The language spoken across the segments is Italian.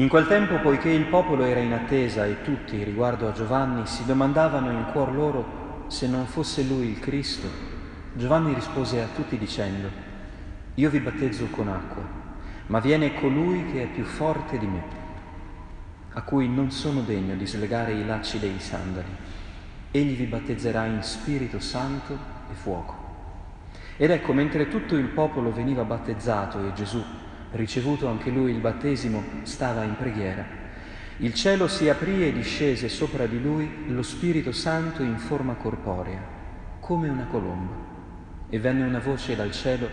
In quel tempo, poiché il popolo era in attesa e tutti, riguardo a Giovanni, si domandavano in cuor loro se non fosse lui il Cristo, Giovanni rispose a tutti dicendo, io vi battezzo con acqua, ma viene colui che è più forte di me, a cui non sono degno di slegare i lacci dei sandali. Egli vi battezzerà in Spirito Santo e fuoco. Ed ecco, mentre tutto il popolo veniva battezzato e Gesù, ricevuto anche lui il battesimo, stava in preghiera. Il cielo si aprì e discese sopra di lui lo Spirito Santo in forma corporea, come una colomba. E venne una voce dal cielo,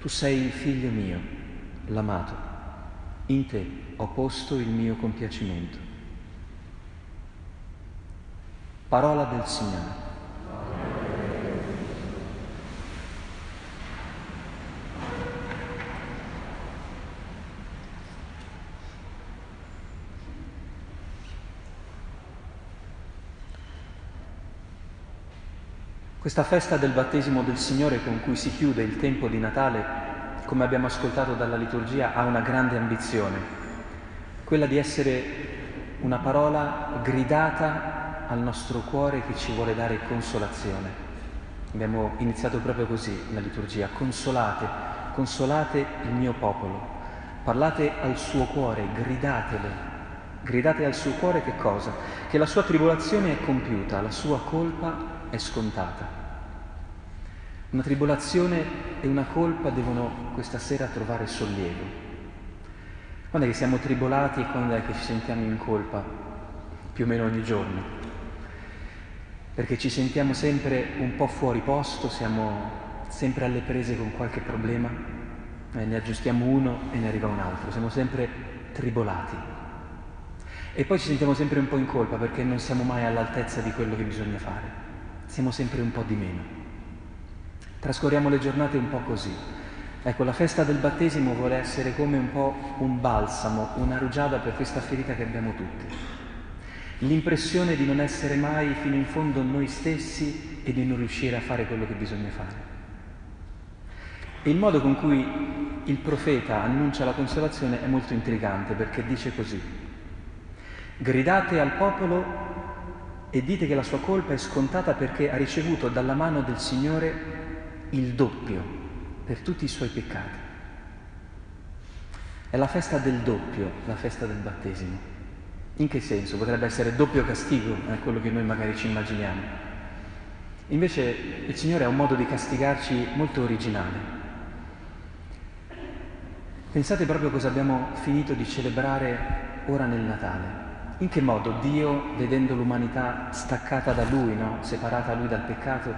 Tu sei il figlio mio, l'amato, in te ho posto il mio compiacimento. Parola del Signore. Questa festa del battesimo del Signore con cui si chiude il tempo di Natale, come abbiamo ascoltato dalla liturgia, ha una grande ambizione, quella di essere una parola gridata al nostro cuore che ci vuole dare consolazione. Abbiamo iniziato proprio così la liturgia, consolate, consolate il mio popolo, parlate al suo cuore, gridatele, gridate al suo cuore che cosa? Che la sua tribolazione è compiuta, la sua colpa è scontata. Una tribolazione e una colpa devono questa sera trovare sollievo. Quando è che siamo tribolati e quando è che ci sentiamo in colpa? Più o meno ogni giorno. Perché ci sentiamo sempre un po' fuori posto, siamo sempre alle prese con qualche problema, eh, ne aggiustiamo uno e ne arriva un altro, siamo sempre tribolati. E poi ci sentiamo sempre un po' in colpa perché non siamo mai all'altezza di quello che bisogna fare siamo sempre un po' di meno. Trascorriamo le giornate un po' così. Ecco, la festa del battesimo vuole essere come un po' un balsamo, una rugiada per questa ferita che abbiamo tutti. L'impressione di non essere mai fino in fondo noi stessi e di non riuscire a fare quello che bisogna fare. E il modo con cui il profeta annuncia la consolazione è molto intrigante perché dice così. Gridate al popolo e dite che la sua colpa è scontata perché ha ricevuto dalla mano del Signore il doppio per tutti i suoi peccati. È la festa del doppio, la festa del battesimo. In che senso? Potrebbe essere doppio castigo, è quello che noi magari ci immaginiamo. Invece il Signore ha un modo di castigarci molto originale. Pensate proprio cosa abbiamo finito di celebrare ora nel Natale. In che modo Dio, vedendo l'umanità staccata da Lui, no? separata da Lui dal peccato,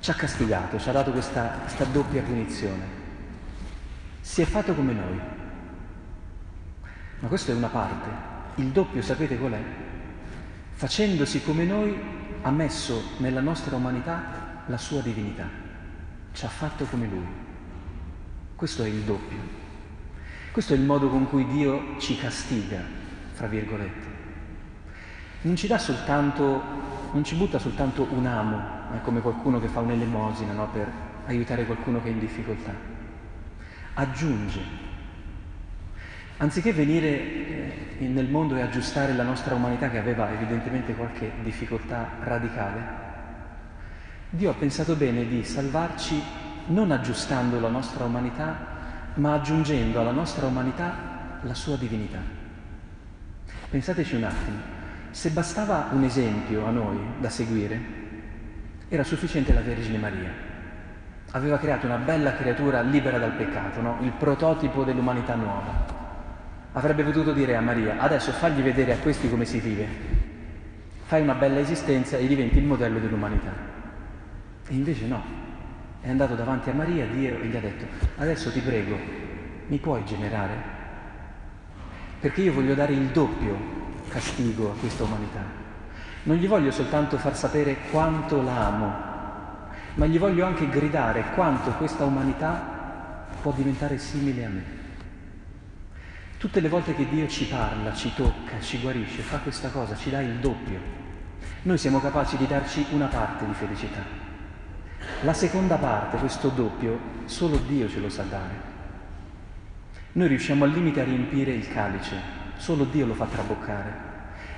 ci ha castigato, ci ha dato questa, questa doppia punizione. Si è fatto come noi. Ma questa è una parte. Il doppio sapete qual è? Facendosi come noi ha messo nella nostra umanità la sua divinità. Ci ha fatto come Lui. Questo è il doppio. Questo è il modo con cui Dio ci castiga, fra virgolette. Non ci dà soltanto, non ci butta soltanto un amo, eh, come qualcuno che fa un'elemosina no, per aiutare qualcuno che è in difficoltà. Aggiunge. Anziché venire eh, nel mondo e aggiustare la nostra umanità che aveva evidentemente qualche difficoltà radicale, Dio ha pensato bene di salvarci non aggiustando la nostra umanità, ma aggiungendo alla nostra umanità la sua divinità. Pensateci un attimo, se bastava un esempio a noi da seguire, era sufficiente la Vergine Maria. Aveva creato una bella creatura libera dal peccato, no? il prototipo dell'umanità nuova. Avrebbe potuto dire a Maria, adesso fagli vedere a questi come si vive, fai una bella esistenza e diventi il modello dell'umanità. E invece no, è andato davanti a Maria, Dio, e gli ha detto, adesso ti prego, mi puoi generare? Perché io voglio dare il doppio castigo a questa umanità. Non gli voglio soltanto far sapere quanto l'amo, ma gli voglio anche gridare quanto questa umanità può diventare simile a me. Tutte le volte che Dio ci parla, ci tocca, ci guarisce, fa questa cosa, ci dà il doppio. Noi siamo capaci di darci una parte di felicità. La seconda parte, questo doppio, solo Dio ce lo sa dare. Noi riusciamo al limite a riempire il calice, solo Dio lo fa traboccare.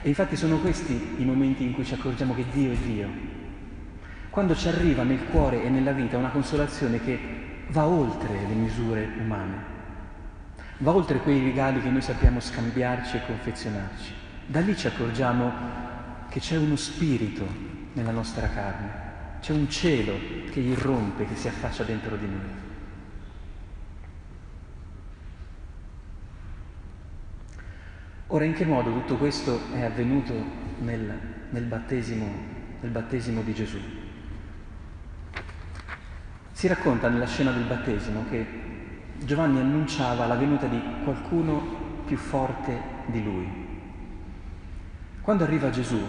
E infatti sono questi i momenti in cui ci accorgiamo che Dio è Dio. Quando ci arriva nel cuore e nella vita una consolazione che va oltre le misure umane, va oltre quei regali che noi sappiamo scambiarci e confezionarci. Da lì ci accorgiamo che c'è uno spirito nella nostra carne, c'è un cielo che irrompe, che si affaccia dentro di noi. Ora, in che modo tutto questo è avvenuto nel, nel, battesimo, nel battesimo di Gesù? Si racconta nella scena del battesimo che Giovanni annunciava la venuta di qualcuno più forte di lui. Quando arriva Gesù,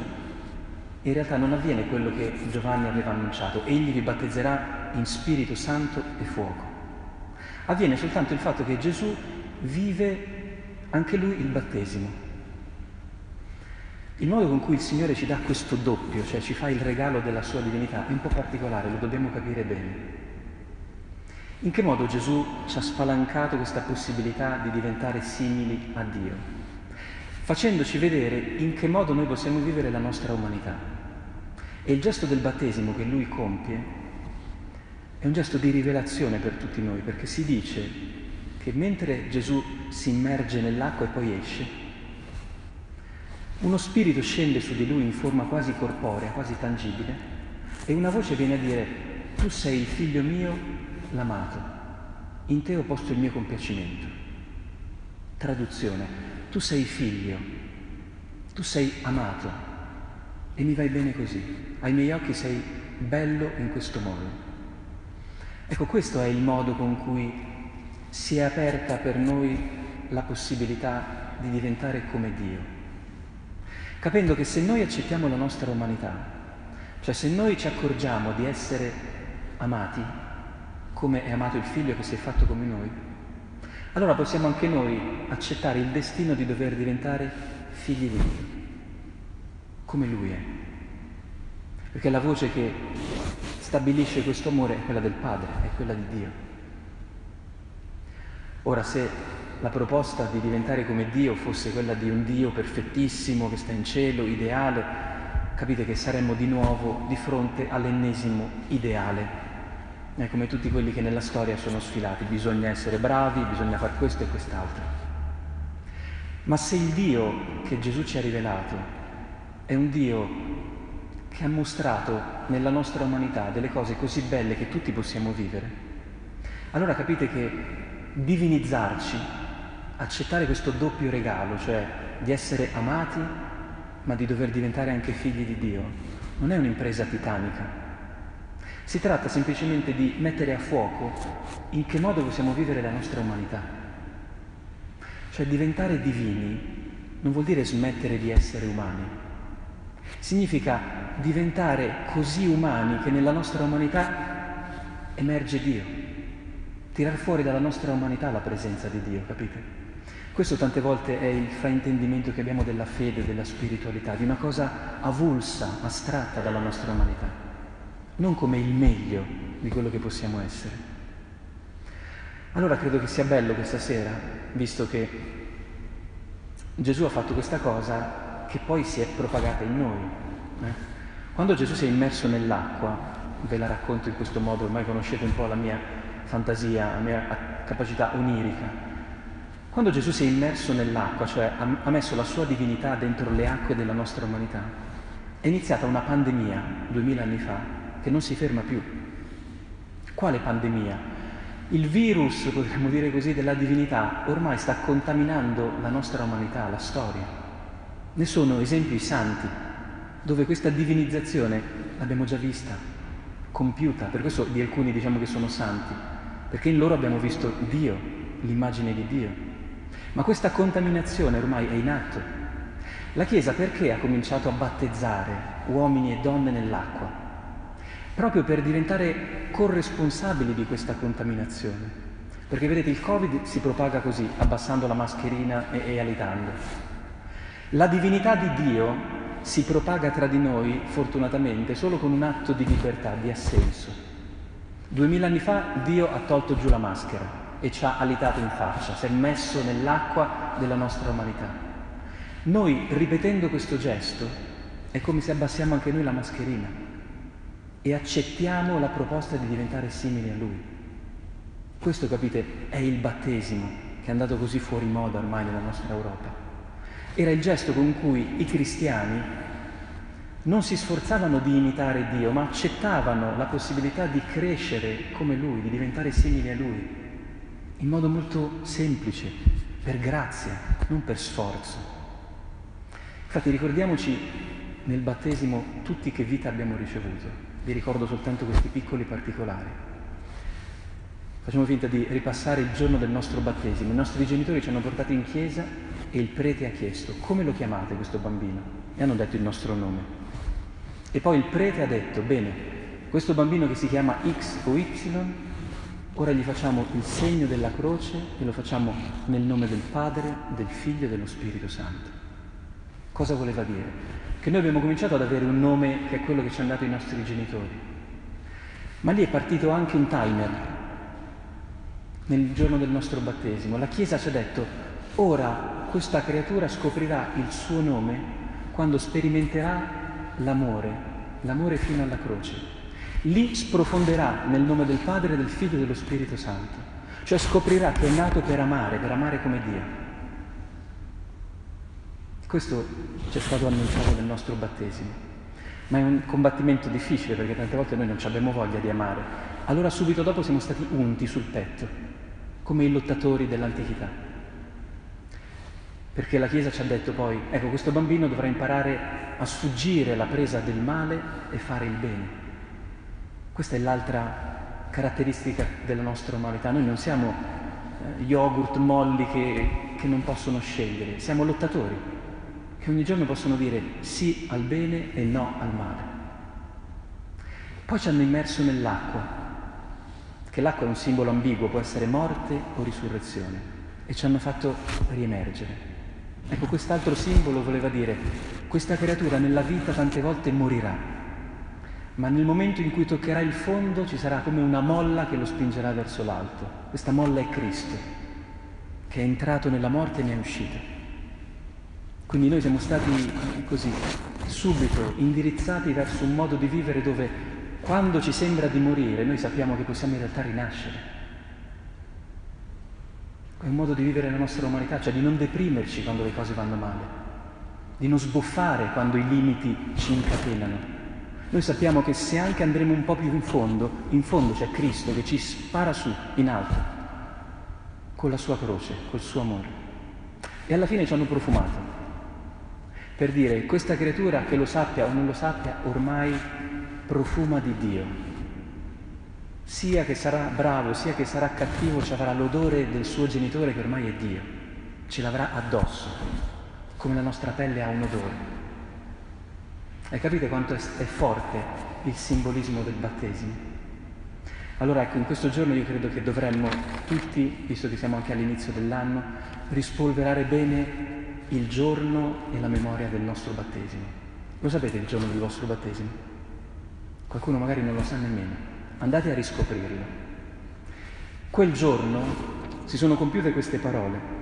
in realtà non avviene quello che Giovanni aveva annunciato, egli vi battezzerà in Spirito Santo e fuoco. Avviene soltanto il fatto che Gesù vive anche lui il battesimo. Il modo con cui il Signore ci dà questo doppio, cioè ci fa il regalo della sua divinità, è un po' particolare, lo dobbiamo capire bene. In che modo Gesù ci ha spalancato questa possibilità di diventare simili a Dio? Facendoci vedere in che modo noi possiamo vivere la nostra umanità. E il gesto del battesimo che Lui compie è un gesto di rivelazione per tutti noi, perché si dice che mentre Gesù si immerge nell'acqua e poi esce, uno spirito scende su di lui in forma quasi corporea, quasi tangibile, e una voce viene a dire, tu sei il figlio mio, l'amato, in te ho posto il mio compiacimento. Traduzione, tu sei figlio, tu sei amato e mi vai bene così, ai miei occhi sei bello in questo modo. Ecco, questo è il modo con cui si è aperta per noi la possibilità di diventare come Dio, capendo che se noi accettiamo la nostra umanità, cioè se noi ci accorgiamo di essere amati, come è amato il figlio che si è fatto come noi, allora possiamo anche noi accettare il destino di dover diventare figli di Dio, come Lui è. Perché la voce che stabilisce questo amore è quella del Padre, è quella di Dio. Ora se la proposta di diventare come Dio fosse quella di un Dio perfettissimo che sta in cielo, ideale, capite che saremmo di nuovo di fronte all'ennesimo ideale. È come tutti quelli che nella storia sono sfilati, bisogna essere bravi, bisogna fare questo e quest'altro. Ma se il Dio che Gesù ci ha rivelato è un Dio che ha mostrato nella nostra umanità delle cose così belle che tutti possiamo vivere, allora capite che divinizzarci, accettare questo doppio regalo, cioè di essere amati ma di dover diventare anche figli di Dio, non è un'impresa titanica. Si tratta semplicemente di mettere a fuoco in che modo possiamo vivere la nostra umanità. Cioè diventare divini non vuol dire smettere di essere umani, significa diventare così umani che nella nostra umanità emerge Dio tirar fuori dalla nostra umanità la presenza di Dio, capite? Questo tante volte è il fraintendimento che abbiamo della fede, della spiritualità, di una cosa avulsa, astratta dalla nostra umanità, non come il meglio di quello che possiamo essere. Allora credo che sia bello questa sera, visto che Gesù ha fatto questa cosa che poi si è propagata in noi. Eh? Quando Gesù si è immerso nell'acqua, ve la racconto in questo modo, ormai conoscete un po' la mia fantasia, la mia capacità onirica. Quando Gesù si è immerso nell'acqua, cioè ha messo la sua divinità dentro le acque della nostra umanità, è iniziata una pandemia duemila anni fa che non si ferma più. Quale pandemia? Il virus, potremmo dire così, della divinità ormai sta contaminando la nostra umanità, la storia. Ne sono esempi santi dove questa divinizzazione l'abbiamo già vista, compiuta, per questo di alcuni diciamo che sono santi, perché in loro abbiamo visto Dio, l'immagine di Dio. Ma questa contaminazione ormai è in atto. La Chiesa perché ha cominciato a battezzare uomini e donne nell'acqua? Proprio per diventare corresponsabili di questa contaminazione. Perché vedete, il Covid si propaga così, abbassando la mascherina e, e alitando. La divinità di Dio si propaga tra di noi, fortunatamente, solo con un atto di libertà, di assenso. Duemila anni fa Dio ha tolto giù la maschera e ci ha alitato in faccia, si è messo nell'acqua della nostra umanità. Noi, ripetendo questo gesto, è come se abbassiamo anche noi la mascherina e accettiamo la proposta di diventare simili a Lui. Questo, capite, è il battesimo che è andato così fuori moda ormai nella nostra Europa. Era il gesto con cui i cristiani non si sforzavano di imitare Dio, ma accettavano la possibilità di crescere come Lui, di diventare simili a Lui, in modo molto semplice, per grazia, non per sforzo. Infatti ricordiamoci nel battesimo tutti che vita abbiamo ricevuto. Vi ricordo soltanto questi piccoli particolari. Facciamo finta di ripassare il giorno del nostro battesimo. I nostri genitori ci hanno portato in chiesa e il prete ha chiesto come lo chiamate questo bambino? E hanno detto il nostro nome. E poi il prete ha detto, bene, questo bambino che si chiama X o Y, ora gli facciamo il segno della croce e lo facciamo nel nome del Padre, del Figlio e dello Spirito Santo. Cosa voleva dire? Che noi abbiamo cominciato ad avere un nome che è quello che ci hanno dato i nostri genitori. Ma lì è partito anche un timer nel giorno del nostro battesimo. La Chiesa ci ha detto, ora questa creatura scoprirà il suo nome quando sperimenterà l'amore, l'amore fino alla croce. Lì sprofonderà nel nome del Padre, del Figlio e dello Spirito Santo, cioè scoprirà che è nato per amare, per amare come Dio. Questo ci è stato annunciato nel nostro battesimo, ma è un combattimento difficile perché tante volte noi non abbiamo voglia di amare. Allora subito dopo siamo stati unti sul petto, come i lottatori dell'antichità. Perché la Chiesa ci ha detto poi, ecco, questo bambino dovrà imparare a sfuggire alla presa del male e fare il bene. Questa è l'altra caratteristica della nostra umanità. Noi non siamo eh, yogurt molli che, che non possono scegliere, siamo lottatori, che ogni giorno possono dire sì al bene e no al male. Poi ci hanno immerso nell'acqua, che l'acqua è un simbolo ambiguo, può essere morte o risurrezione, e ci hanno fatto riemergere. Ecco, quest'altro simbolo voleva dire, questa creatura nella vita tante volte morirà, ma nel momento in cui toccherà il fondo ci sarà come una molla che lo spingerà verso l'alto. Questa molla è Cristo, che è entrato nella morte e ne è uscito. Quindi noi siamo stati così, subito indirizzati verso un modo di vivere dove quando ci sembra di morire noi sappiamo che possiamo in realtà rinascere. È un modo di vivere la nostra umanità, cioè di non deprimerci quando le cose vanno male, di non sbuffare quando i limiti ci incatenano. Noi sappiamo che se anche andremo un po' più in fondo, in fondo c'è Cristo che ci spara su, in alto, con la sua croce, col suo amore. E alla fine ci hanno profumato, per dire questa creatura che lo sappia o non lo sappia, ormai profuma di Dio, sia che sarà bravo, sia che sarà cattivo, ci avrà l'odore del suo genitore che ormai è Dio, ce l'avrà addosso, come la nostra pelle ha un odore. E capite quanto è, forte il simbolismo del battesimo? Allora ecco, in questo giorno io credo che dovremmo tutti, visto che siamo anche all'inizio dell'anno, rispolverare bene il giorno e la memoria del nostro battesimo. Lo sapete il giorno del vostro battesimo? Qualcuno magari non lo sa nemmeno andate a riscoprirlo. Quel giorno si sono compiute queste parole.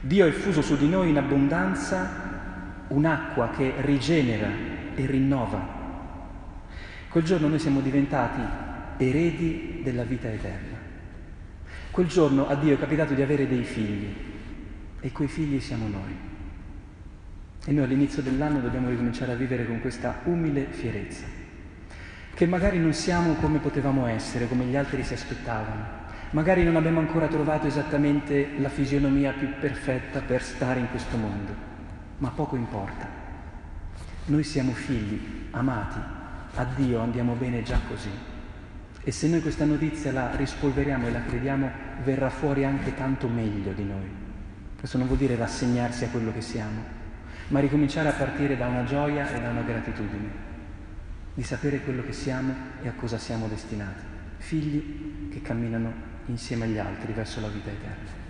Dio ha effuso su di noi in abbondanza un'acqua che rigenera e rinnova. Quel giorno noi siamo diventati eredi della vita eterna. Quel giorno a Dio è capitato di avere dei figli e quei figli siamo noi. E noi all'inizio dell'anno dobbiamo ricominciare a vivere con questa umile fierezza che magari non siamo come potevamo essere, come gli altri si aspettavano. Magari non abbiamo ancora trovato esattamente la fisionomia più perfetta per stare in questo mondo, ma poco importa. Noi siamo figli, amati, a Dio andiamo bene già così. E se noi questa notizia la rispolveriamo e la crediamo, verrà fuori anche tanto meglio di noi. Questo non vuol dire rassegnarsi a quello che siamo, ma ricominciare a partire da una gioia e da una gratitudine di sapere quello che siamo e a cosa siamo destinati, figli che camminano insieme agli altri verso la vita eterna.